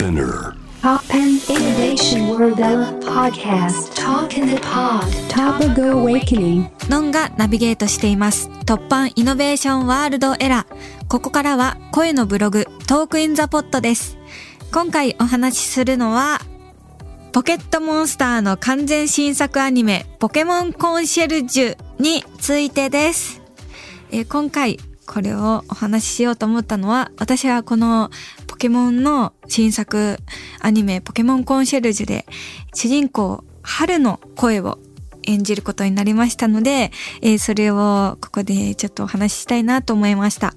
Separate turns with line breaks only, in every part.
Spinear. Toppan Innovation World Podcast Talk in the Pod Topical Awakening
ノンがナビゲートしています。 Toppan Innovation World Era。ここからは声のブログ、 Talk in the Pod です。今回お話しするのは、ポケットモンスターの完全新作アニメ、ポケモンコンシェルジュについてです。えー今回これをお話ししようと思ったのは、私はこのポケモンの新作アニメ、ポケモンコンシェルジュで、主人公、春の声を演じることになりましたので、えーそれをここでちょっとお話ししたいなと思いました。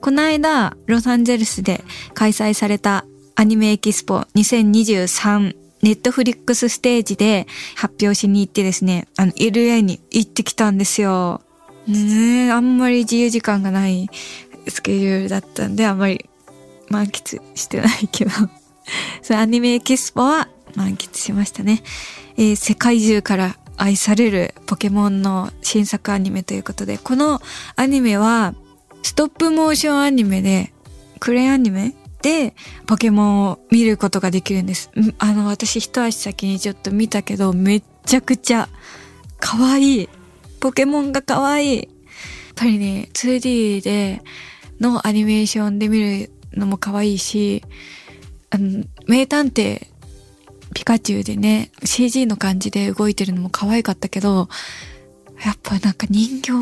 この間、ロサンゼルスで開催されたアニメエキスポ2023ネットフリックスステージで発表しに行ってですね、あの LA に行ってきたんですよ。ね、あんまり自由時間がないスケジュールだったんで、あんまり満喫してないけど、そのアニメエキスポは満喫しましたね。えー世界中から愛されるポケモンの新作アニメということで、このアニメはストップモーションアニメで、クレイアニメでポケモンを見ることができるんです。あの、私一足先にちょっと見たけど、めっちゃくちゃ可愛い。ポケモンが可愛い。やっぱりね、2D でのアニメーションで見るのも可愛いし、あの、名探偵ピカチュウでね、CG の感じで動いてるのも可愛かったけど、やっぱなんか人形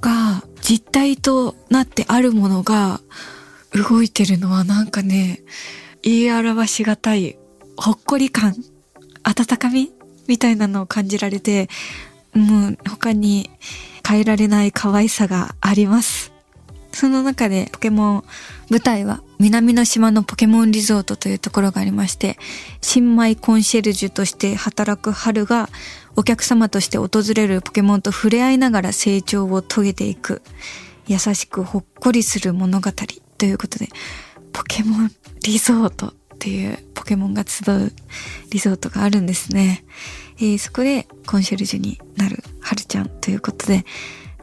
が実体となってあるものが動いてるのはなんかね、言い表しがたいほっこり感、温かみみたいなのを感じられて、もう他に変えられない可愛さがあります。その中でポケモン舞台は南の島のポケモンリゾートというところがありまして、新米コンシェルジュとして働く春がお客様として訪れるポケモンと触れ合いながら成長を遂げていく優しくほっこりする物語ということで、ポケモンリゾートっていうポケモンが集うリゾートがあるんですね。えーそこでコンシェルジュになる春ちゃんということで、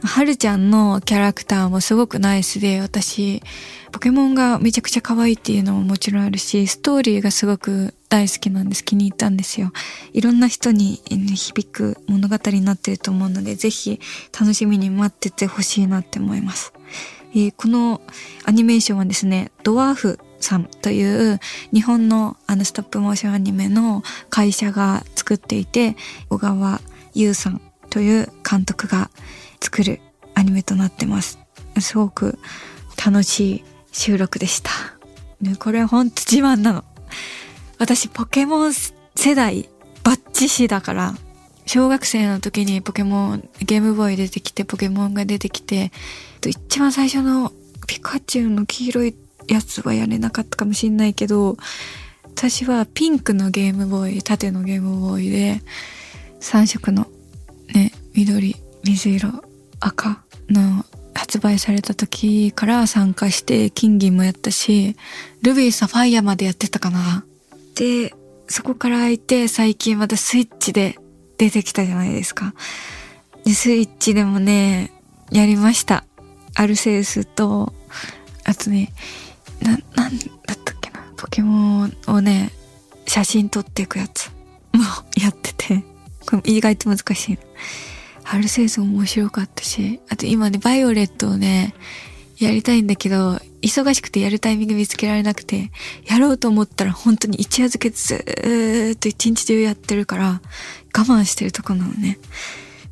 はるちゃんのキャラクターもすごくナイスで、私、ポケモンがめちゃくちゃ可愛いっていうのももちろんあるし、ストーリーがすごく大好きなんです。気に入ったんですよ。いろんな人に響く物語になってると思うので、ぜひ楽しみに待っててほしいなって思います。えーこのアニメーションはですね、ドワーフさんという日本のあのストップモーションアニメの会社が作っていて、小川優さんという監督が作るアニメとなってます。すごく楽しい収録でした。ね、これはほんと自慢なの。私ポケモン世代バッチシだから、小学生の時にポケモン、ゲームボーイ出てきて、ポケモンが出てきて、一番最初のピカチュウの黄色いやつはやれなかったかもしんないけど、私はピンクのゲームボーイ、縦のゲームボーイで、3色のね、緑、水色、赤の発売された時から参加して、金銀もやったし、ルビーサファイアまでやってたかな。で、そこから空いて最近またスイッチで出てきたじゃないですか。で、スイッチでもね、やりました。アルセウスと、あとね、な、なんだったっけな。ポケモンをね、写真撮っていくやつもやってて、これ意外と難しいの。アルセウスも面白かったし、あと今ね、バイオレットをね、やりたいんだけど、忙しくてやるタイミング見つけられなくて、やろうと思ったら本当に一夜漬けずーっと一日中やってるから、我慢してるとこなのね。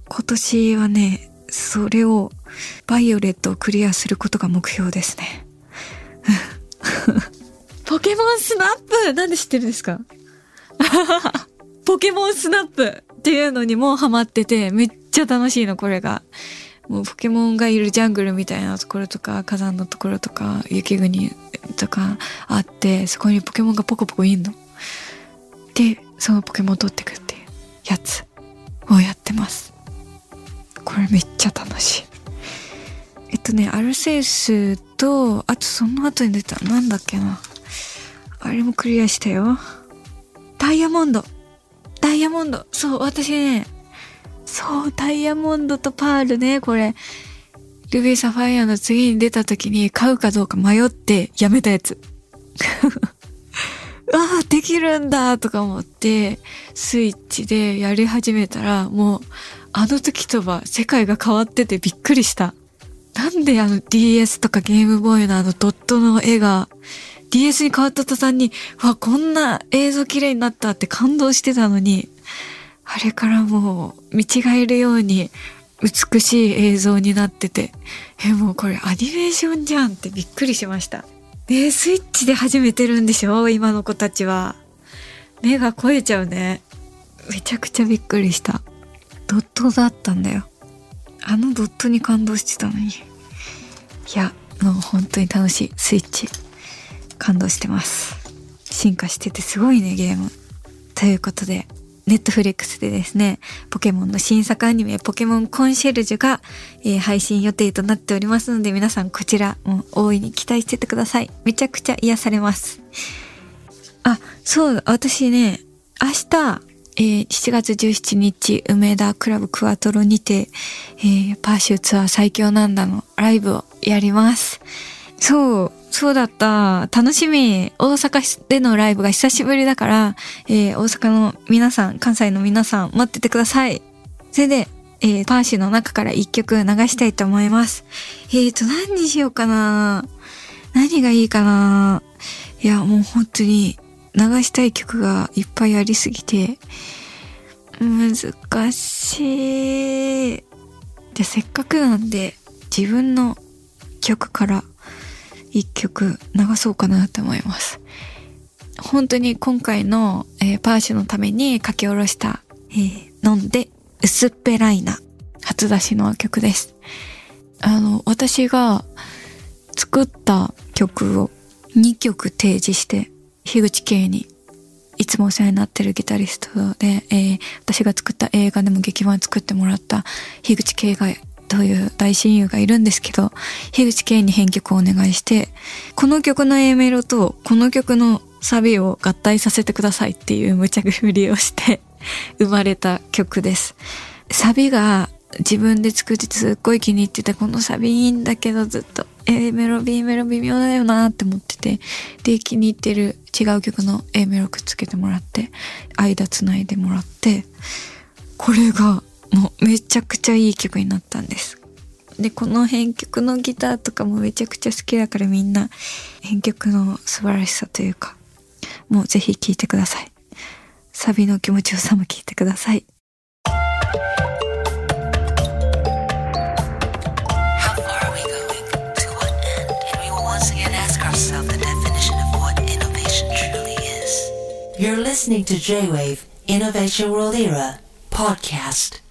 今年はね、それを、バイオレットをクリアすることが目標ですね。ポケモンスナップなんで知ってるんですか？ポケモンスナップっていうのにもうハマってて、めっちゃ楽しいの、これが。もうポケモンがいるジャングルみたいなところとか、火山のところとか、雪国とかあって、そこにポケモンがポコポコいんの。で、そのポケモン取ってくっていうやつをやってます。これめっちゃ楽しい。えっとね、アルセウスと、あとその後に出た、なんだっけな。あれもクリアしたよ。ダイヤモンド。ダイヤモンド。そう、私ね、そう、ダイヤモンドとパールね、これ。ルビーサファイアの次に出た時に買うかどうか迷ってやめたやつ。ああ、できるんだとか思って、スイッチでやり始めたら、もう、あの時とは世界が変わっててびっくりした。なんであの DS とかゲームボーイのあのドットの絵が DS に変わった途端に、わ、こんな映像綺麗になったって感動してたのに、あれからもう見違えるように美しい映像になってて、え、もうこれアニメーションじゃんってびっくりしました。ねスイッチで始めてるんでしょ？今の子たちは。目が肥えちゃうね。めちゃくちゃびっくりした。ドットだったんだよ。あのドットに感動してたのに。いや、もう本当に楽しい。スイッチ。感動してます。進化しててすごいね、ゲーム。ということで、ネットフリックスでですね、ポケモンの新作アニメ、ポケモンコンシェルジュが、えー、配信予定となっておりますので、皆さんこちらも大いに期待しててください。めちゃくちゃ癒されます。あ、そう、私ね、明日、えー、7月17日、梅田クラブクワトロにて、えー、パーシューツアー最強なんだのライブをやります。そう、そうだった。楽しみ。大阪でのライブが久しぶりだから、えー、大阪の皆さん、関西の皆さん、待っててください。それで、えー、パーシュの中から一曲流したいと思います。えーと、何にしようかな何がいいかないや、もう本当に流したい曲がいっぱいありすぎて、難しい。じゃ、せっかくなんで、自分の曲から一曲流そうかなと思います。本当に今回の、えー、パーシュのために書き下ろした、えー、飲んで薄っぺらいな初出しの曲です。あの、私が作った曲を2曲提示して、樋口圭にいつもお世話になってるギタリストで、えー、私が作った映画でも劇版作ってもらった樋口圭がという大親友がいるんですけど、樋口圭に編曲をお願いして、この曲の A メロとこの曲のサビを合体させてくださいっていう無茶ぶりをして 生まれた曲です。サビが自分で作ってすっごい気に入ってて、このサビいいんだけどずっと A メロ、B メロ微妙だよなって思ってて、で、気に入ってる違う曲の A メロくっつけてもらって、間つないでもらって、これがもうめちゃくちゃいい曲になったんです。で、この編曲のギターとかもめちゃくちゃ好きだからみんな編曲の素晴らしさというか、もうぜひ聴いてください。サビの気持ちよさも聴いてください。
You're listening to J-Wave Innovation World Era podcast.